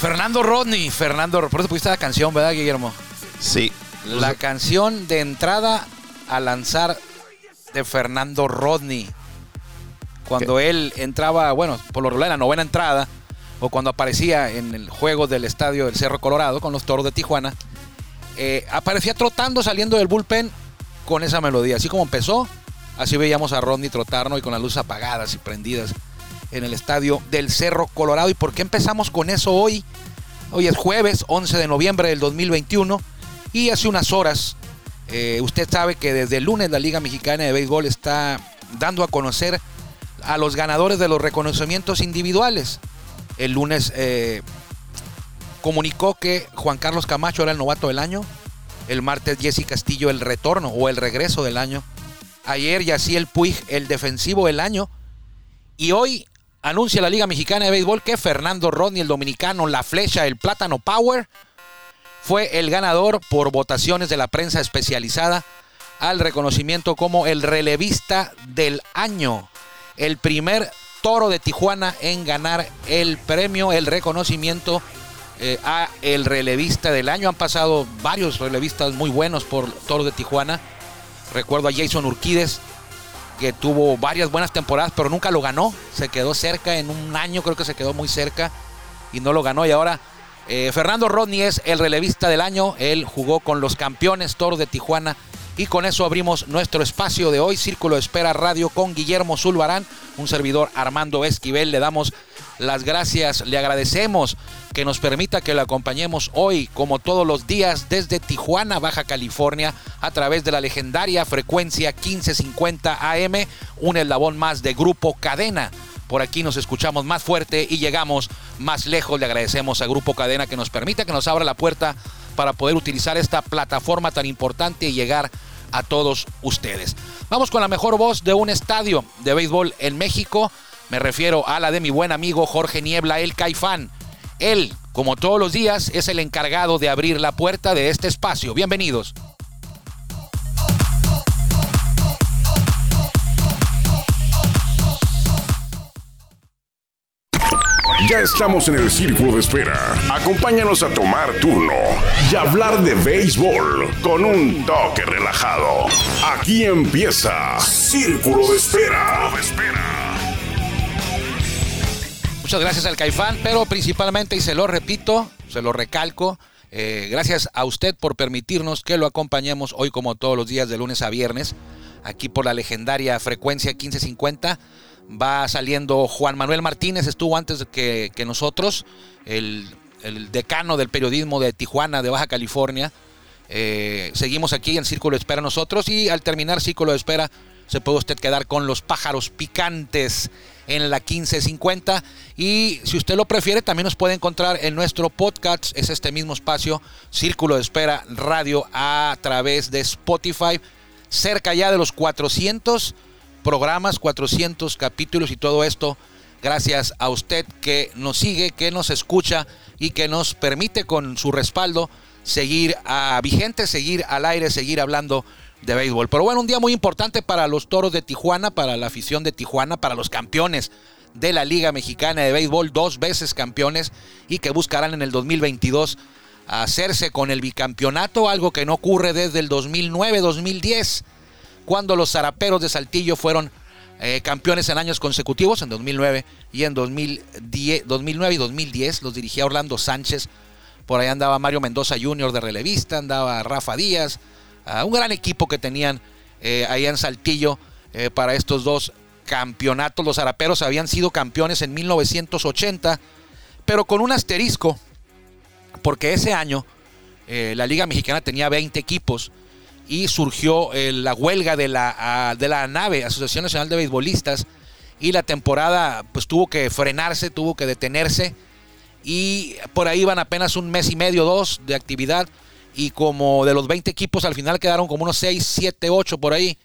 Fernando Rodney, Fernando, por eso pusiste la canción, ¿verdad, Guillermo? Sí. La canción de entrada a lanzar de Fernando Rodney. Cuando él entraba, bueno, por lo regular en la novena entrada, o cuando aparecía en el juego del estadio del Cerro Colorado con los toros de Tijuana, eh, aparecía trotando saliendo del bullpen con esa melodía. Así como empezó, así veíamos a Rodney trotarnos y con las luces apagadas y prendidas en el estadio del Cerro Colorado. ¿Y por qué empezamos con eso hoy? Hoy es jueves 11 de noviembre del 2021 y hace unas horas eh, usted sabe que desde el lunes la Liga Mexicana de Béisbol está dando a conocer a los ganadores de los reconocimientos individuales. El lunes eh, comunicó que Juan Carlos Camacho era el novato del año. El martes Jesse Castillo el retorno o el regreso del año. Ayer Yaciel Puig el defensivo del año. Y hoy anuncia la Liga Mexicana de Béisbol que Fernando Rodney, el dominicano, la flecha, el plátano Power, fue el ganador por votaciones de la prensa especializada al reconocimiento como el relevista del año. El primer toro de Tijuana en ganar el premio, el reconocimiento eh, a el relevista del año. Han pasado varios relevistas muy buenos por Toro de Tijuana. Recuerdo a Jason Urquides, que tuvo varias buenas temporadas, pero nunca lo ganó. Se quedó cerca en un año, creo que se quedó muy cerca y no lo ganó. Y ahora eh, Fernando Rodney es el relevista del año. Él jugó con los campeones Toros de Tijuana. Y con eso abrimos nuestro espacio de hoy, Círculo de Espera Radio con Guillermo Zulbarán, un servidor Armando Esquivel. Le damos las gracias, le agradecemos que nos permita que lo acompañemos hoy, como todos los días, desde Tijuana, Baja California, a través de la legendaria frecuencia 1550 AM, un eslabón más de Grupo Cadena. Por aquí nos escuchamos más fuerte y llegamos más lejos. Le agradecemos a Grupo Cadena que nos permita que nos abra la puerta para poder utilizar esta plataforma tan importante y llegar a todos ustedes. Vamos con la mejor voz de un estadio de béisbol en México. Me refiero a la de mi buen amigo Jorge Niebla, el Caifán. Él, como todos los días, es el encargado de abrir la puerta de este espacio. Bienvenidos. Ya estamos en el círculo de espera. Acompáñanos a tomar turno y hablar de béisbol con un toque relajado. Aquí empieza Círculo de Espera. Muchas gracias al Caifán, pero principalmente, y se lo repito, se lo recalco, eh, gracias a usted por permitirnos que lo acompañemos hoy como todos los días de lunes a viernes, aquí por la legendaria frecuencia 1550. Va saliendo Juan Manuel Martínez, estuvo antes que, que nosotros, el, decano del periodismo de Tijuana, de Baja California. Eh, seguimos aquí en Círculo de Espera nosotros y al terminar Círculo de Espera se puede usted quedar con los pájaros picantes en la 1550 y si usted lo prefiere también nos puede encontrar en nuestro podcast, es este mismo espacio, Círculo de Espera Radio a través de Spotify, cerca ya de los 400 programas, 400 capítulos y todo esto gracias a usted que nos sigue, que nos escucha y que nos permite con su respaldo seguir a vigente, seguir al aire, seguir hablando de béisbol. Pero bueno, un día muy importante para los toros de Tijuana, para la afición de Tijuana, para los campeones de la Liga Mexicana de Béisbol, dos veces campeones y que buscarán en el 2022 hacerse con el bicampeonato, algo que no ocurre desde el 2009-2010, cuando los zaraperos de Saltillo fueron eh, campeones en años consecutivos, en 2009 y en 2010, 2009 y 2010, los dirigía Orlando Sánchez. Por ahí andaba Mario Mendoza Jr. de relevista, andaba Rafa Díaz, un gran equipo que tenían eh, ahí en Saltillo eh, para estos dos campeonatos. Los zaraperos habían sido campeones en 1980, pero con un asterisco, porque ese año eh, la Liga Mexicana tenía 20 equipos y surgió eh, la huelga de la, de la NAVE, Asociación Nacional de Beisbolistas, y la temporada pues tuvo que frenarse, tuvo que detenerse, y por ahí iban apenas un mes y medio, dos de actividad, y como de los 20 equipos al final quedaron como unos 6, 7, 8 por ahí,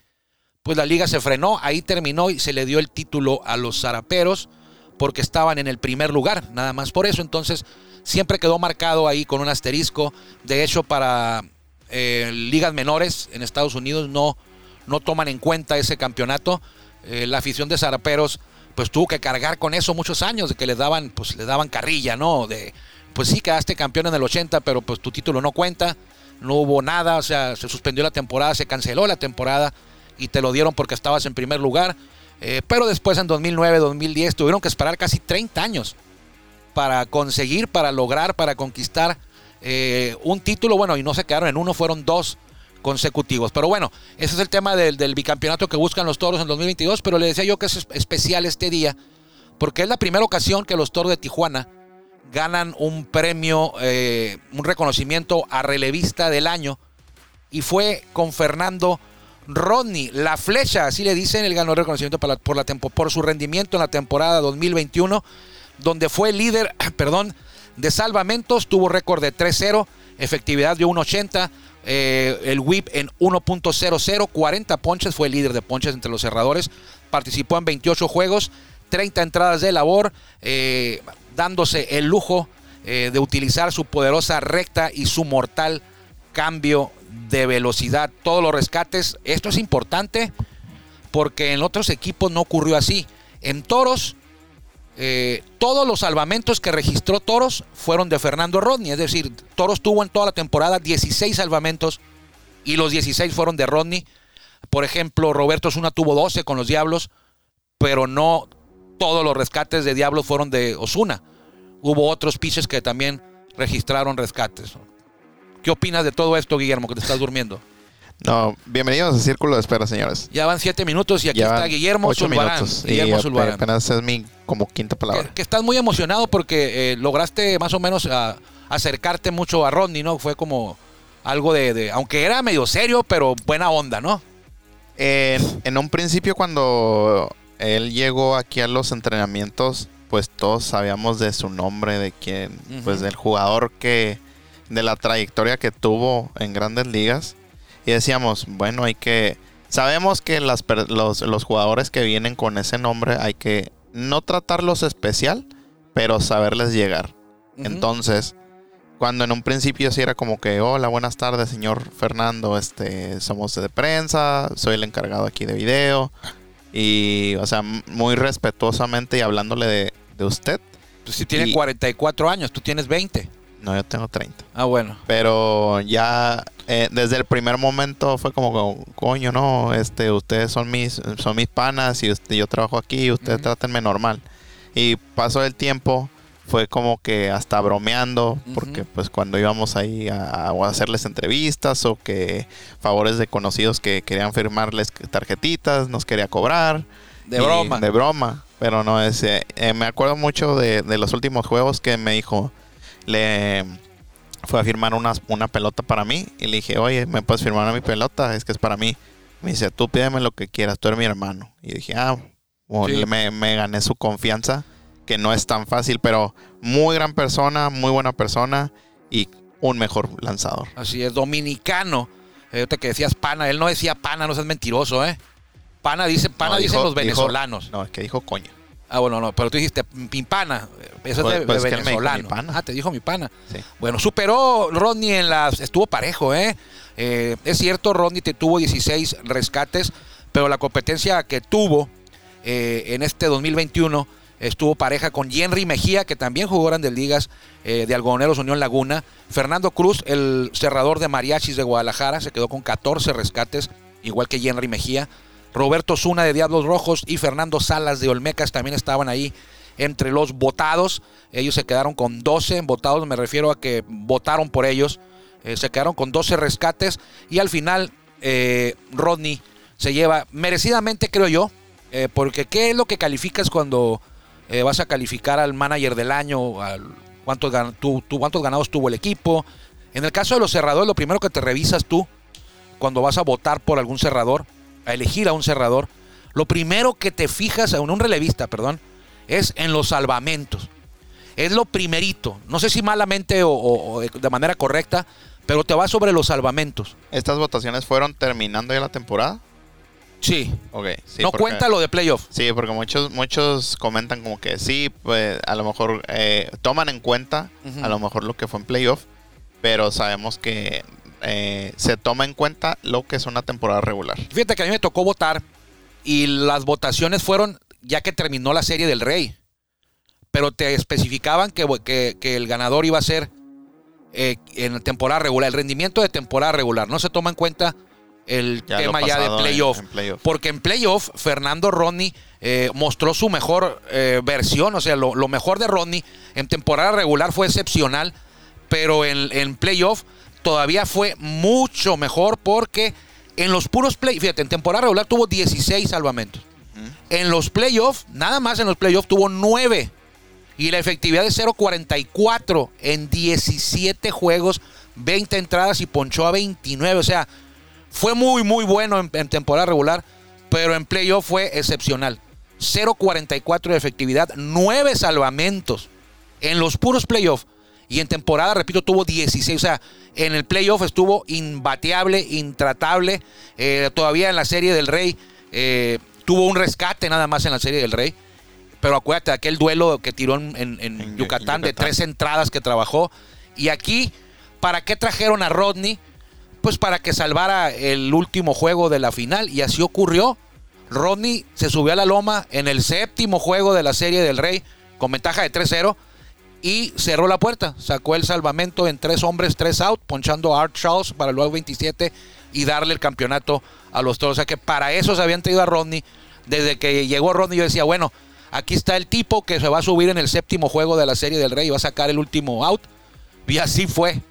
pues la liga se frenó, ahí terminó y se le dio el título a los zaraperos porque estaban en el primer lugar, nada más por eso, entonces siempre quedó marcado ahí con un asterisco. De hecho, para eh, ligas menores en Estados Unidos no, no toman en cuenta ese campeonato. Eh, la afición de Zaraperos pues tuvo que cargar con eso muchos años, de que les daban, pues le daban carrilla, ¿no? De, pues sí, quedaste campeón en el 80, pero pues tu título no cuenta, no hubo nada, o sea, se suspendió la temporada, se canceló la temporada y te lo dieron porque estabas en primer lugar. Eh, pero después en 2009, 2010 tuvieron que esperar casi 30 años para conseguir, para lograr, para conquistar eh, un título. Bueno, y no se quedaron en uno, fueron dos consecutivos. Pero bueno, ese es el tema del, bicampeonato que buscan los toros en 2022. Pero le decía yo que es especial este día, porque es la primera ocasión que los toros de Tijuana ganan un premio, eh, un reconocimiento a relevista del año. Y fue con Fernando Rodney, la flecha, así le dicen, él ganó el reconocimiento por, la por su rendimiento en la temporada 2021, donde fue líder, perdón, de salvamentos, tuvo récord de 3-0, efectividad de 1.80, eh, el whip en 1.00, 40 ponches, fue líder de ponches entre los cerradores, participó en 28 juegos, 30 entradas de labor, eh, dándose el lujo eh, de utilizar su poderosa recta y su mortal cambio de velocidad, todos los rescates. Esto es importante porque en otros equipos no ocurrió así. En Toros, eh, todos los salvamentos que registró Toros fueron de Fernando Rodney. Es decir, Toros tuvo en toda la temporada 16 salvamentos y los 16 fueron de Rodney. Por ejemplo, Roberto Osuna tuvo 12 con los Diablos, pero no todos los rescates de Diablos fueron de Osuna. Hubo otros pitches que también registraron rescates. ¿Qué opinas de todo esto, Guillermo, que te estás durmiendo? No, bienvenidos a Círculo de Espera, señores. Ya van siete minutos y aquí está Guillermo Zulbarán. Guillermo Zulbarán. apenas es mi como quinta palabra. Que, que estás muy emocionado porque eh, lograste más o menos a, acercarte mucho a Rodney, ¿no? Fue como algo de, de, aunque era medio serio, pero buena onda, ¿no? En, en un principio cuando él llegó aquí a los entrenamientos, pues todos sabíamos de su nombre, de quién, uh -huh. pues del jugador que de la trayectoria que tuvo en grandes ligas. Y decíamos, bueno, hay que... Sabemos que las, los, los, jugadores que vienen con ese nombre hay que no tratarlos especial, pero saberles llegar. Uh -huh. Entonces, cuando en un principio sí era como que, hola, buenas tardes, señor Fernando, este, somos de prensa, soy el encargado aquí de video. Y, o sea, muy respetuosamente y hablándole de, de usted. Pues si tiene y, 44 años, tú tienes 20. No, yo tengo 30. Ah, bueno. Pero ya eh, desde el primer momento fue como, coño, no, este, ustedes son mis, son mis panas y usted, yo trabajo aquí, ustedes uh -huh. trátenme normal. Y pasó el tiempo, fue como que hasta bromeando, uh -huh. porque pues cuando íbamos ahí a, a, hacerles entrevistas o que favores de conocidos que querían firmarles tarjetitas, nos quería cobrar. De broma. De broma. Pero no, es, eh, me acuerdo mucho de, de los últimos juegos que me dijo, le fue a firmar una, una, pelota para mí y le dije, oye, ¿me puedes firmar a mi pelota? Es que es para mí. Me dice, tú pídeme lo que quieras, tú eres mi hermano. Y dije, ah, bueno, sí. me, me, gané su confianza, que no es tan fácil, pero muy gran persona, muy buena persona y un mejor lanzador. Así es, dominicano. Eh, que decías pana, él no decía pana, no seas mentiroso, ¿eh? Pana dice, pana no, dicen los venezolanos. Dijo, no, es que dijo coño. Ah, bueno, no, pero tú dijiste pimpana. Eso pues, es de, pues de venezolano. Ah, te dijo mi pana. Sí. Bueno, superó Rodney en las. Estuvo parejo, ¿eh? ¿eh? Es cierto, Rodney te tuvo 16 rescates, pero la competencia que tuvo eh, en este 2021 estuvo pareja con Henry Mejía, que también jugó Grandes Ligas eh, de Algodoneros Unión Laguna. Fernando Cruz, el cerrador de Mariachis de Guadalajara, se quedó con 14 rescates, igual que Henry Mejía. Roberto Zuna de Diablos Rojos y Fernando Salas de Olmecas también estaban ahí entre los votados. Ellos se quedaron con 12 votados, me refiero a que votaron por ellos. Eh, se quedaron con 12 rescates y al final eh, Rodney se lleva merecidamente, creo yo, eh, porque ¿qué es lo que calificas cuando vas a calificar al manager del año? Al, ¿cuántos, tú, tú, ¿Cuántos ganados tuvo el equipo? En el caso de los cerradores, lo primero que te revisas tú cuando vas a votar por algún cerrador a elegir a un cerrador, lo primero que te fijas, en un relevista, perdón, es en los salvamentos. Es lo primerito. No sé si malamente o, o, o de manera correcta, pero te va sobre los salvamentos. ¿Estas votaciones fueron terminando ya la temporada? Sí. Ok, sí. no porque- cuenta lo de playoff. Sí, porque muchos muchos comentan como que sí, pues a lo mejor eh, toman en cuenta a lo mejor lo que fue en playoff, pero sabemos que eh, se toma en cuenta lo que es una temporada regular. Fíjate que a mí me tocó votar y las votaciones fueron ya que terminó la serie del Rey. Pero te especificaban que, que- que el ganador iba a ser eh, en temporada regular, el rendimiento de temporada regular. No se toma en cuenta el Ya tema ya de en- playoff. en playoff. Porque en playoff, Fernando Rodney eh, mostró su mejor eh, versión. O sea, lo, lo mejor de Rodney en temporada regular fue excepcional. Pero en, en playoff todavía fue mucho mejor porque en los puros play, fíjate, en temporada regular tuvo 16 salvamentos. En los playoffs, nada más en los playoffs tuvo 9. Y la efectividad de 0.44 en 17 juegos, 20 entradas y ponchó a 29. O sea, fue muy, muy bueno en, en temporada regular, pero en playoff fue excepcional. 0.44 de efectividad, 9 salvamentos en los puros playoffs. Y en temporada, repito, tuvo 16. O sea, en el playoff estuvo imbateable, intratable. Eh, todavía en la serie del Rey eh, tuvo un rescate nada más en la serie del Rey. Pero acuérdate, aquel duelo que tiró en, en- en En Yu- Yucatán, de Yucatán. tres entradas que trabajó. Y aquí, ¿para qué trajeron a Rodney? Pues para que salvara el último juego de la final. Y así ocurrió. Rodney se subió a la loma en el séptimo juego de la serie del Rey con ventaja de 3-0 y cerró la puerta. Sacó el salvamento en tres hombres, tres out, ponchando a Art Charles para luego 27 y darle el campeonato a los toros. O sea que para eso se habían traído a Rodney. Desde que llegó Rodney yo decía, bueno, aquí está el tipo que se va a subir en el séptimo juego de la serie del Rey y va a sacar el último out. Y así fue.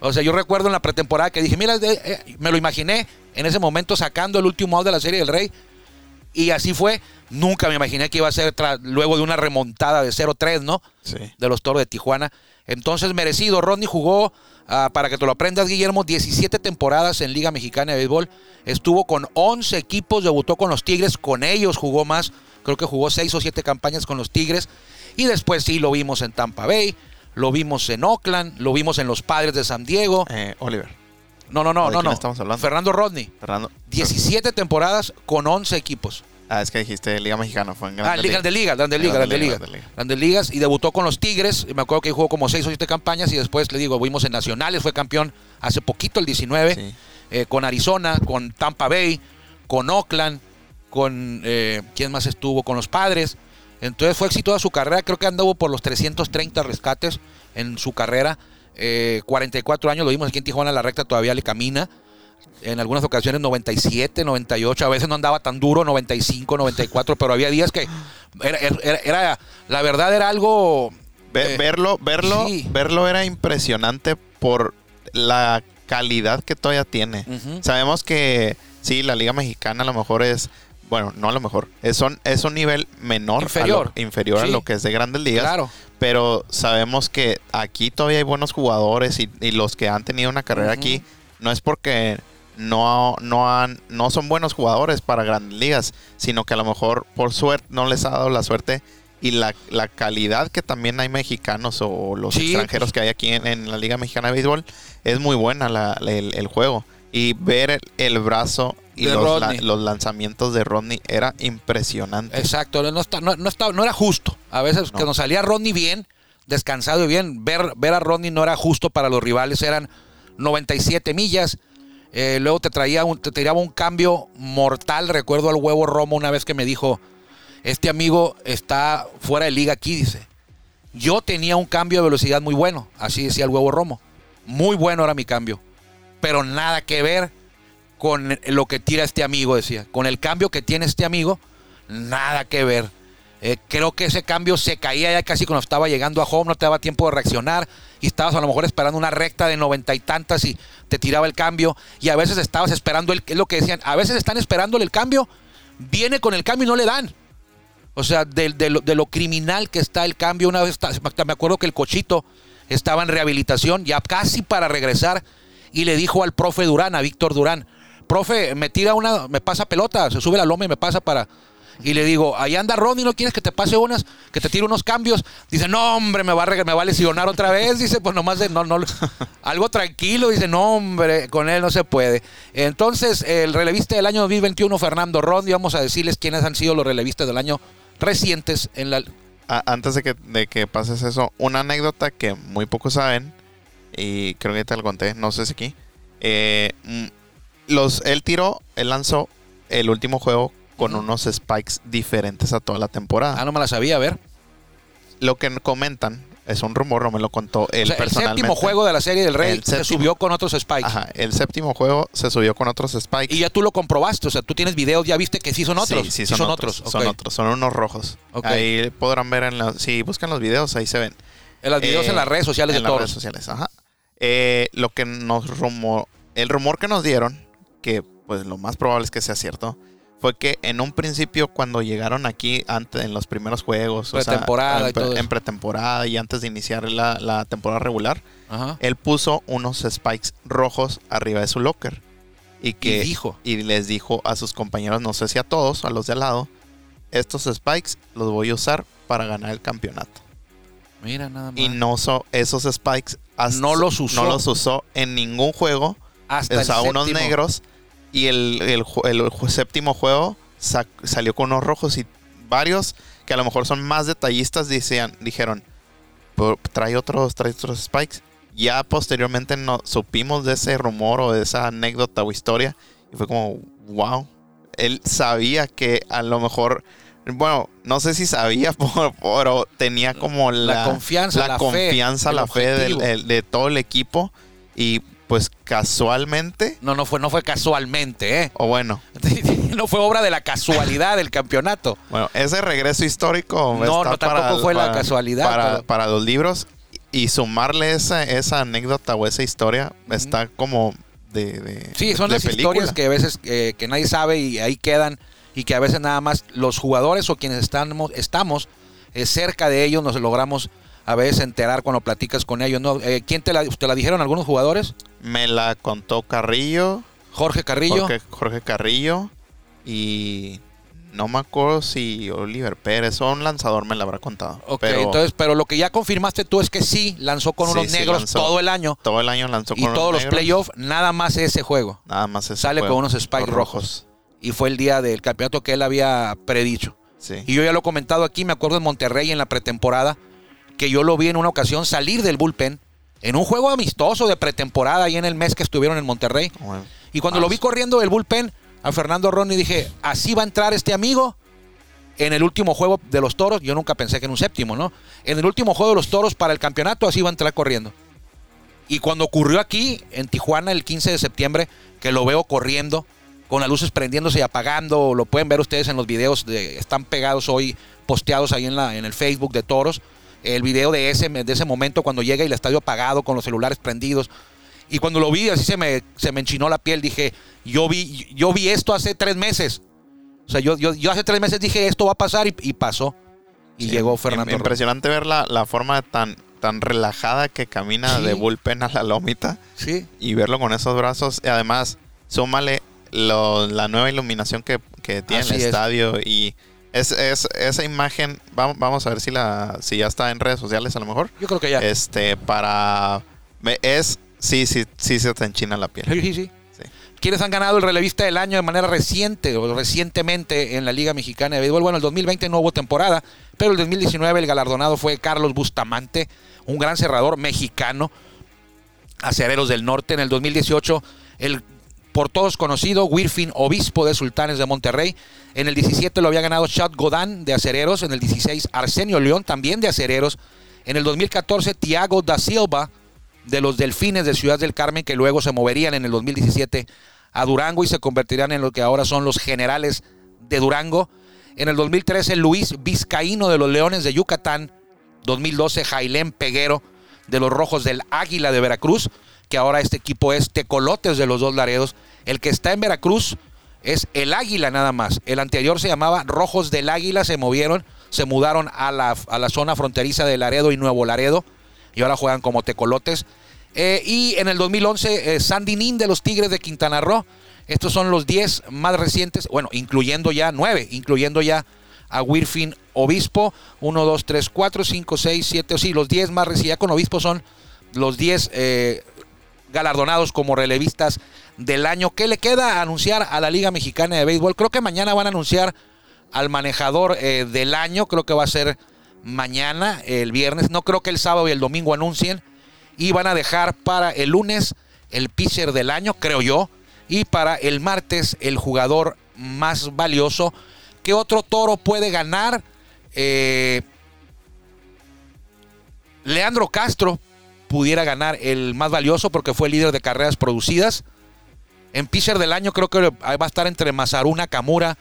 O sea, yo recuerdo en la pretemporada que dije, mira, eh, me lo imaginé en ese momento sacando el último out de la serie del Rey. Y así fue. Nunca me imaginé que iba a ser luego de una remontada de 0-3, ¿no? Sí. de los Toros de Tijuana. Entonces, merecido. Rodney jugó, ah, para que te lo aprendas, Guillermo, 17 temporadas en Liga Mexicana de Béisbol. Estuvo con 11 equipos, debutó con los Tigres, con ellos jugó más. Creo que jugó 6 o 7 campañas con los Tigres. Y después sí lo vimos en Tampa Bay, lo vimos en Oakland, lo vimos en los Padres de San Diego. Eh, Oliver, No, no, no, ¿de no, no. estamos hablando? Fernando Rodney. Fernando. 17 temporadas con 11 equipos. Ah, es que dijiste Liga Mexicana, fue en Ah, Grande de Liga, Grandes Ligas, Grandes Grandes Ligas, Ligas. Grandes Ligas. Y debutó con los Tigres. Y me acuerdo que jugó como seis o siete campañas y después, le digo, vimos en Nacionales, fue campeón hace poquito, el 19, Sí. eh, con Arizona, con Tampa Bay, con Oakland, con, eh, ¿quién más estuvo? Con los Padres. Entonces fue exitosa su carrera, creo que anduvo por los 330 rescates en su carrera. Eh, 44 años, lo vimos aquí en Tijuana, la recta todavía le camina. En algunas ocasiones 97, 98, a veces no andaba tan duro, 95, 94, pero había días que era, era- era- la verdad era algo... Eh, verlo, verlo, sí. verlo era impresionante por la calidad que todavía tiene. Sabemos que sí, la Liga Mexicana a lo mejor es, bueno, no a lo mejor, es, son, es un nivel menor, Inferior. a lo, inferior Sí. a lo que es de grandes ligas. Claro. Pero sabemos que aquí todavía hay buenos jugadores y, y los que han tenido una carrera aquí no es porque no, no, han, no son buenos jugadores para grandes ligas, sino que a lo mejor por suerte no les ha dado la suerte y la, la calidad que también hay mexicanos o los Sí, extranjeros pues. que hay aquí en, en la Liga Mexicana de Béisbol es muy buena la- la- el, el juego. Y ver el, el brazo y De los, la- Rodney. los lanzamientos de Rodney era impresionante. Exacto, no, está- no, no estaba- no era justo. A veces No. que nos salía Rodney bien, descansado y bien, ver, ver a Rodney no era justo para los rivales, eran 97 millas. Eh, luego te traía un, te tiraba un cambio mortal. Recuerdo al huevo Romo una vez que me dijo: Este amigo está fuera de liga aquí, dice. Yo tenía un cambio de velocidad muy bueno, así decía el huevo Romo. Muy bueno era mi cambio. Pero nada que ver con lo que tira este amigo, decía. Con el cambio que tiene este amigo, nada que ver. Eh, creo que ese cambio se caía ya casi cuando estaba llegando a home, no te daba tiempo de reaccionar y estabas a lo mejor esperando una recta de noventa y tantas y te tiraba el cambio y a veces estabas esperando, el, es lo que decían, a veces están esperándole el cambio, viene con el cambio y no le dan. O sea, de, lo, criminal que está el cambio. Una vez, me acuerdo que el cochito estaba en rehabilitación, ya casi para regresar, y le dijo al profe Durán, a Víctor Durán, profe, me tira una, me pasa pelota, se sube la loma y me pasa para... Y le digo, ahí anda Ronnie, ¿no quieres que te pase unas, que te tire unos cambios? Dice, no, hombre, me va a, me va a lesionar otra vez. Dice, pues nomás de, no, no, algo tranquilo. Dice, no, hombre, con él no se puede. Entonces, el relevista del año 2021, Fernando Ronnie, vamos a decirles quiénes han sido los relevistas del año recientes en la... Antes de que, de que pases eso, una anécdota que muy pocos saben, y creo que te lo conté, no sé si aquí. eh, los, él tiró, él lanzó el último juego con unos spikes diferentes a toda la temporada. Ah, no me la sabía, a ver. Lo que comentan es un rumor, no me lo contó él O sea, el personalmente. séptimo juego de la serie del Rey se subió con otros spikes. Ajá, el séptimo juego se subió con otros spikes. Y ya tú lo comprobaste, o sea, tú tienes videos, ya viste que sí son otros. Sí, sí, son, otros. Son ok. otros, son unos rojos. Ahí podrán ver en los, si buscan los videos, ahí se ven. En los videos Eh, en las redes sociales en de las todos. redes sociales, ajá. Eh, lo que nos rumor, el rumor que nos dieron, que pues lo más probable es que sea cierto, fue que en un principio cuando llegaron aquí antes en los primeros juegos, o sea, Pretemporada y en, pre- todo eso. en pretemporada y antes de iniciar la, la temporada regular, Ajá. él puso unos spikes rojos arriba de su locker y que dijo. y les dijo a sus compañeros, no sé si a todos, a los de al lado, estos spikes los voy a usar para ganar el campeonato. Mira nada más. Y no so, esos spikes hasta- No los usó. no los usó en ningún juego. Hasta O sea, el unos negros. Y el, el el ju- séptimo juego sa- salió con unos rojos y varios que a lo mejor son más detallistas decían, dijeron, "Por- trae otros, trae otros spikes. Ya posteriormente no, supimos de ese rumor o de esa anécdota o historia y fue como, wow. Él sabía que a lo mejor, bueno, no sé si sabía, pero tenía como la, La confianza, la fe, confianza, el la fe del- el- de todo el equipo y pues casualmente, No, no fue, no fue casualmente, ¿eh? o bueno, no fue obra de la casualidad del campeonato. bueno, ese regreso histórico No, está no, tampoco fue la casualidad, Para, pero- para los libros y sumarle esa, esa anécdota o esa historia está como de, de Sí, son de las película. historias que a veces eh, que nadie sabe y ahí quedan y que a veces nada más los jugadores o quienes estamos, estamos eh, cerca de ellos nos logramos a veces enterar cuando platicas con ellos. ¿no? Eh, ¿Quién te la, te la dijeron algunos jugadores? Me la contó Carrillo, Jorge Carrillo. Jorge, Jorge Carrillo y no me acuerdo si Oliver Pérez o un lanzador me la habrá contado. Ok, pero entonces, pero lo que ya confirmaste tú es que sí lanzó con Sí, unos sí, negros lanzó. todo el año todo el año lanzó y con todos los negros. playoffs, nada más ese juego. Nada más ese Sale juego. con unos spikes Los rojos. Y fue el día del campeonato que él había predicho. Sí. Y yo ya lo he comentado aquí, me acuerdo en Monterrey en la pretemporada, que yo lo vi en una ocasión salir del bullpen en un juego amistoso de pretemporada ahí en el mes que estuvieron en Monterrey. Bueno. Y cuando lo vi corriendo del bullpen a Fernando Ronnie dije, así va a entrar este amigo en el último juego de los toros. Yo nunca pensé que en un séptimo, ¿no? En el último juego de los toros para el campeonato, así va a entrar corriendo. Y cuando ocurrió aquí, en Tijuana, el 15 de septiembre, que lo veo corriendo, con las luces prendiéndose y apagando, lo pueden ver ustedes en los videos, de, están pegados hoy, posteados ahí en, la, en el Facebook de Toros, el video de ese, de ese momento cuando llega y el estadio apagado, con los celulares prendidos. Y cuando lo vi, así se me, se me enchinó la piel, dije, yo vi, yo vi esto hace tres meses. O sea, yo, yo, yo hace tres meses dije, esto va a pasar y, y pasó. Y Sí, llegó Fernando. Impresionante ver la, la forma tan, tan relajada que camina Sí. de bullpen a la lomita Sí, y verlo con esos brazos. Y además, súmale lo- la nueva iluminación que, que tiene Así el es. estadio. Y es, es- esa imagen, vamos, vamos a ver si, la, si ya está en redes sociales a lo mejor. yo creo que ya. Este, para... Es... Sí, sí, sí se te enchina la piel. Sí, sí, sí. Sí. ¿Quiénes han ganado el relevista del año de manera reciente o recientemente en la Liga Mexicana de Béisbol? Bueno, el 2020 no hubo temporada, pero el 2019 el galardonado fue Carlos Bustamante, un gran cerrador mexicano, acereros del norte. En el 2018, el por todos conocido Wirfin Obispo de Sultanes de Monterrey. En el 17 lo había ganado Chad Godán de Acereros. En el 16 Arsenio León también de Acereros. En el 2014 Tiago da Silva de los Delfines de Ciudad del Carmen que luego se moverían en el 2017 a Durango y se convertirían en lo que ahora son los generales de Durango. En el 2013 Luis Vizcaíno de los Leones de Yucatán. 2012 Jailén Peguero de los Rojos del Águila de Veracruz, que ahora este equipo es Tecolotes de los dos Laredos. El que está en Veracruz es el Águila nada más. El anterior se llamaba Rojos del Águila, se movieron, se mudaron a la, a la zona fronteriza de Laredo y Nuevo Laredo y ahora juegan como Tecolotes. Eh, y en el 2011 eh, Sandy Nin de los Tigres de Quintana Roo, Estos son los 10 más recientes, bueno, incluyendo ya 9, incluyendo ya a Wirfin Obispo. 1, 2, 3, 4, 5, 6, 7, sí, los 10 más recientes. Ya con Obispo son los 10 eh, galardonados como relevistas del año. ¿Qué le queda anunciar a la Liga Mexicana de Béisbol? Creo que mañana van a anunciar al manejador eh, del año. Creo que va a ser mañana, el viernes. No creo que el sábado y el domingo anuncien. Y van a dejar para el lunes el pitcher del año, creo yo. Y para el martes el jugador más valioso. ¿Qué otro toro puede ganar? Eh, Leandro Castro pudiera ganar el más valioso porque fue líder de carreras producidas. En pitcher del año creo que va a estar entre Masaru Nakamura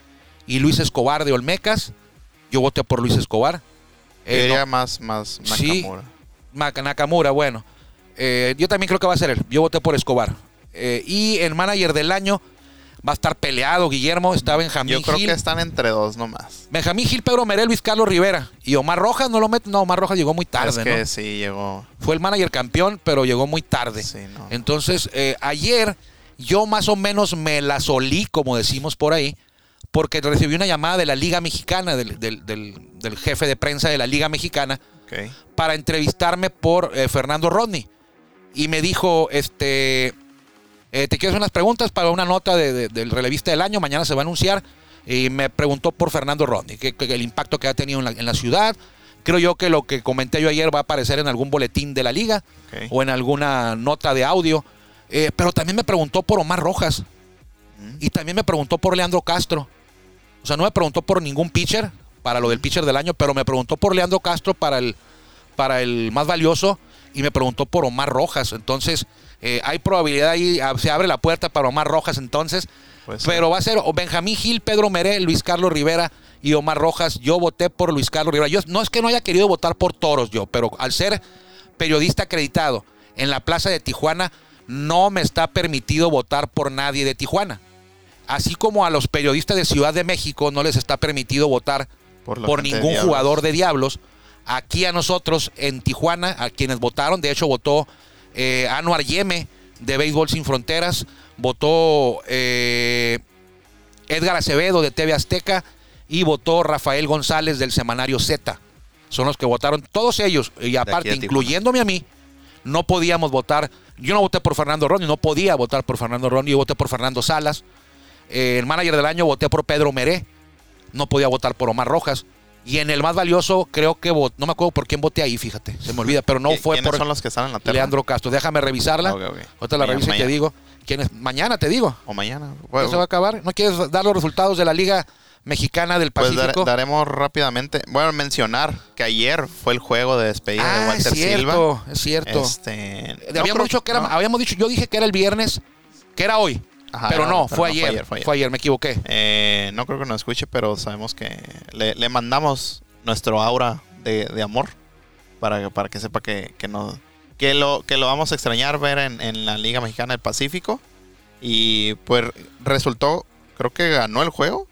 y Luis Escobar de Olmecas. Yo voté por Luis Escobar. Eh, no- más, más Sí. Nakamura. Mac- Nakamura, bueno. Eh, yo también creo que va a ser él. Yo voté por Escobar. Eh, y el manager del año va a estar peleado, Guillermo. Está Benjamín Yo creo Gil. que están entre dos nomás. Benjamín Gil, Pedro Merel, Luis Carlos Rivera. Y Omar Rojas no lo mete. No, Omar Rojas llegó muy es tarde, que ¿no? sí llegó. Fue el manager campeón, pero llegó muy tarde. Sí, no. Entonces, eh, ayer yo más o menos me la solí, como decimos por ahí, porque recibí una llamada de la Liga Mexicana, del, del- del- del jefe de prensa de la Liga Mexicana, para entrevistarme por eh, Fernando Rodney. Y me dijo, este, eh, te quiero hacer unas preguntas para una nota de- de- del relevista del año, mañana se va a anunciar. Y me preguntó por Fernando Rodney, que, que el impacto que ha tenido en la, en la ciudad. Creo yo que lo que comenté yo ayer va a aparecer en algún boletín de la liga o en alguna nota de audio. Eh, pero también me preguntó por Omar Rojas. Y también me preguntó por Leandro Castro. O sea, no me preguntó por ningún pitcher para lo del pitcher del año, pero me preguntó por Leandro Castro para el, para el más valioso y me preguntó por Omar Rojas. Entonces, eh, hay probabilidad ahí, ah, se abre la puerta para Omar Rojas entonces. Puede ser. Pero va a ser Benjamín Gil, Pedro Meré, Luis Carlos Rivera y Omar Rojas. Yo voté por Luis Carlos Rivera. Yo no es que no haya querido votar por toros yo, pero al ser periodista acreditado en la plaza de Tijuana, no me está permitido votar por nadie de Tijuana. Así como a los periodistas de Ciudad de México no les está permitido votar Por de ningún jugador de Diablos. Aquí a nosotros en Tijuana, a quienes votaron, de hecho votó eh, Anuar Yeme de Béisbol Sin Fronteras, votó eh, Edgar Acevedo de TV Azteca y votó Rafael González del semanario Z. Son los que votaron, todos ellos, y aparte, incluyéndome a mí, no podíamos votar. Yo no voté por Fernando Ronnie, no podía votar por Fernando Ronnie, yo voté por Fernando Salas. Eh, el manager del año voté por Pedro Meré, no podía votar por Omar Rojas. Y en el más valioso, creo que no me acuerdo por quién voté ahí, fíjate, se me olvida, pero no ¿Qui- fue ¿Quiénes por son los que están en la terna? Leandro Castro. Déjame revisarla. Ok, ok. Ahorita la Mañana- reviso y te digo. ¿Quién es? Mañana te digo. O mañana. ¿Ya Bueno, se va a acabar? ¿No quieres dar los resultados de la Liga Mexicana del pues dar- Pacífico? daremos rápidamente. Bueno, mencionar que ayer fue el juego de despedida de ah, es Walter cierto, Silva. es cierto. Este, no habíamos creo- dicho que era, no. habíamos dicho, yo dije que era el viernes, que era hoy. Ajá, pero no, pero fue, no, ayer, fue ayer, fue ayer. me equivoqué. Eh, no creo que nos escuche, pero sabemos que le, le mandamos nuestro aura de, de amor para, para que sepa que, que, no, que, lo, que lo vamos a extrañar ver en, en la Liga Mexicana del Pacífico. Y pues resultó, creo que ganó el juego.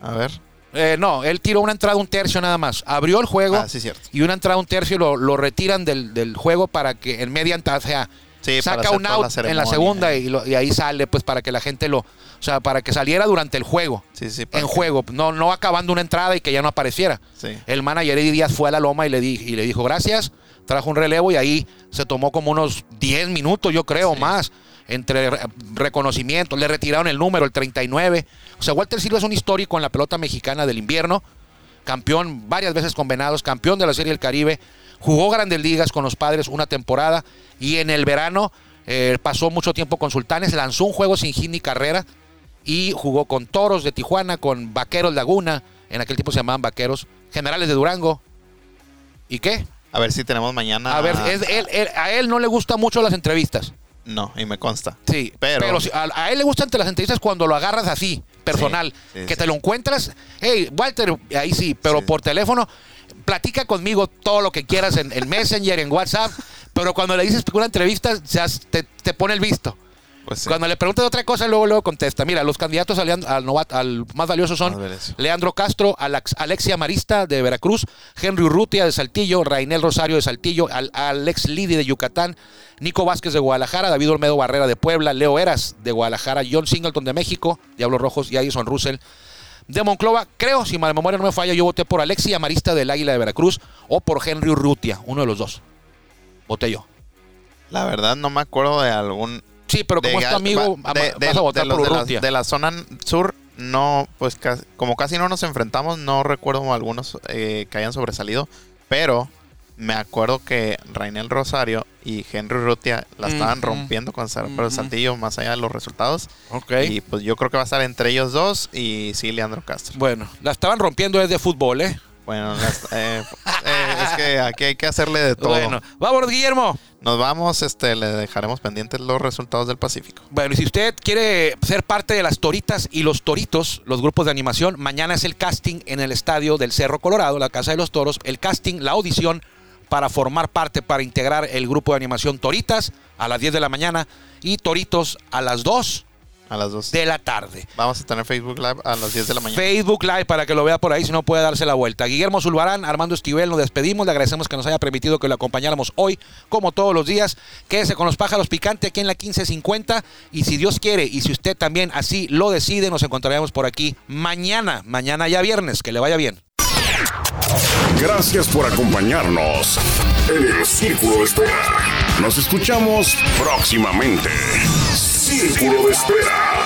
A ver. Eh, no, él tiró una entrada un tercio nada más. Abrió el juego Ah, sí, cierto. y una entrada un tercio lo, lo retiran del, del juego para que en media entrada, o sea, Sí, saca un out la en la segunda y, lo- y ahí sale pues para que la gente lo, o sea, para que saliera durante el juego. Sí, sí, en que- juego, no, no acabando una entrada y que ya no apareciera. Sí. El manager Eddie Díaz fue a la loma y le, di- y le dijo gracias, trajo un relevo y ahí se tomó como unos 10 minutos, yo creo, más, entre re- reconocimientos. Le retiraron el número, el 39. O sea, Walter Silva es un histórico en la pelota mexicana del invierno, campeón varias veces con Venados, campeón de la Serie del Caribe, jugó grandes ligas con los padres una temporada y en el verano eh, pasó mucho tiempo con Sultanes, lanzó un juego sin hit ni carrera y jugó con Toros de Tijuana, con Vaqueros Laguna, en aquel tiempo se llamaban Vaqueros, Generales de Durango. ¿Y qué? A ver si tenemos mañana. A ver, es- él- él- a él no le gustan mucho las entrevistas. No, y me consta. Sí, Pero- pero, si- a, a él le gustan las entrevistas cuando lo agarras así, personal, sí, que sí. te lo encuentras, hey, Walter, ahí sí, pero por teléfono, platica conmigo todo lo que quieras en, en Messenger, en WhatsApp, pero cuando le dices una entrevista, se hace- te, te pone el visto. Pues sí. Cuando le preguntas otra cosa, luego, luego contesta. Mira, los candidatos al, al, novat- al más valioso son. Leandro Castro, Alex- Alexia Marista de Veracruz, Henry Urrutia de Saltillo, Rainel Rosario de Saltillo, Al- Alex Lidi de Yucatán, Nico Vázquez de Guadalajara, David Olmedo Barrera de Puebla, Leo Eras de Guadalajara, John Singleton de México, Diablos Rojos y Addison Russell. De Monclova, creo, si la memoria no me falla, yo voté por Alexia Marista del Águila de Veracruz o por Henry Urrutia, uno de los dos. Voté yo. La verdad no me acuerdo de algún... Sí, pero como de es tu amigo, va- ama- vas a votar los por de la- Urrutia. de la zona sur, no, pues ca- como casi no nos enfrentamos, no recuerdo algunos eh, que hayan sobresalido, pero me acuerdo que Rainel Rosario y Henry Rutia la estaban rompiendo con pero Ujú. Saltillo, más allá de los resultados. Ok. Y pues yo creo que va a estar entre ellos dos y sí, Leandro Castro. Bueno, la estaban rompiendo desde fútbol, ¿eh? Bueno, eh, eh, es que aquí hay que hacerle de todo. Bueno, vámonos, Guillermo. Nos vamos, este, le dejaremos pendientes los resultados del Pacífico. Bueno, y si usted quiere ser parte de las Toritas y los Toritos, los grupos de animación, mañana es el casting en el estadio del Cerro Colorado, la Casa de los Toros. El casting, la audición para formar parte, para integrar el grupo de animación Toritas a las 10 de la mañana y Toritos a las 2 A las dos. de la tarde. Vamos a tener Facebook Live a las 10 de la mañana. Facebook Live para que lo vea por ahí, si no puede darse la vuelta. Guillermo Zulbarán, Armando Esquivel, nos despedimos. Le agradecemos que nos haya permitido que lo acompañáramos hoy, como todos los días. Quédese con los pájaros picantes aquí en la 1550. Y si Dios quiere, y si usted también así lo decide, nos encontraremos por aquí mañana, mañana ya viernes. Que le vaya bien. Gracias por acompañarnos en el Círculo de Espera. Nos escuchamos próximamente. Círculo de Espera.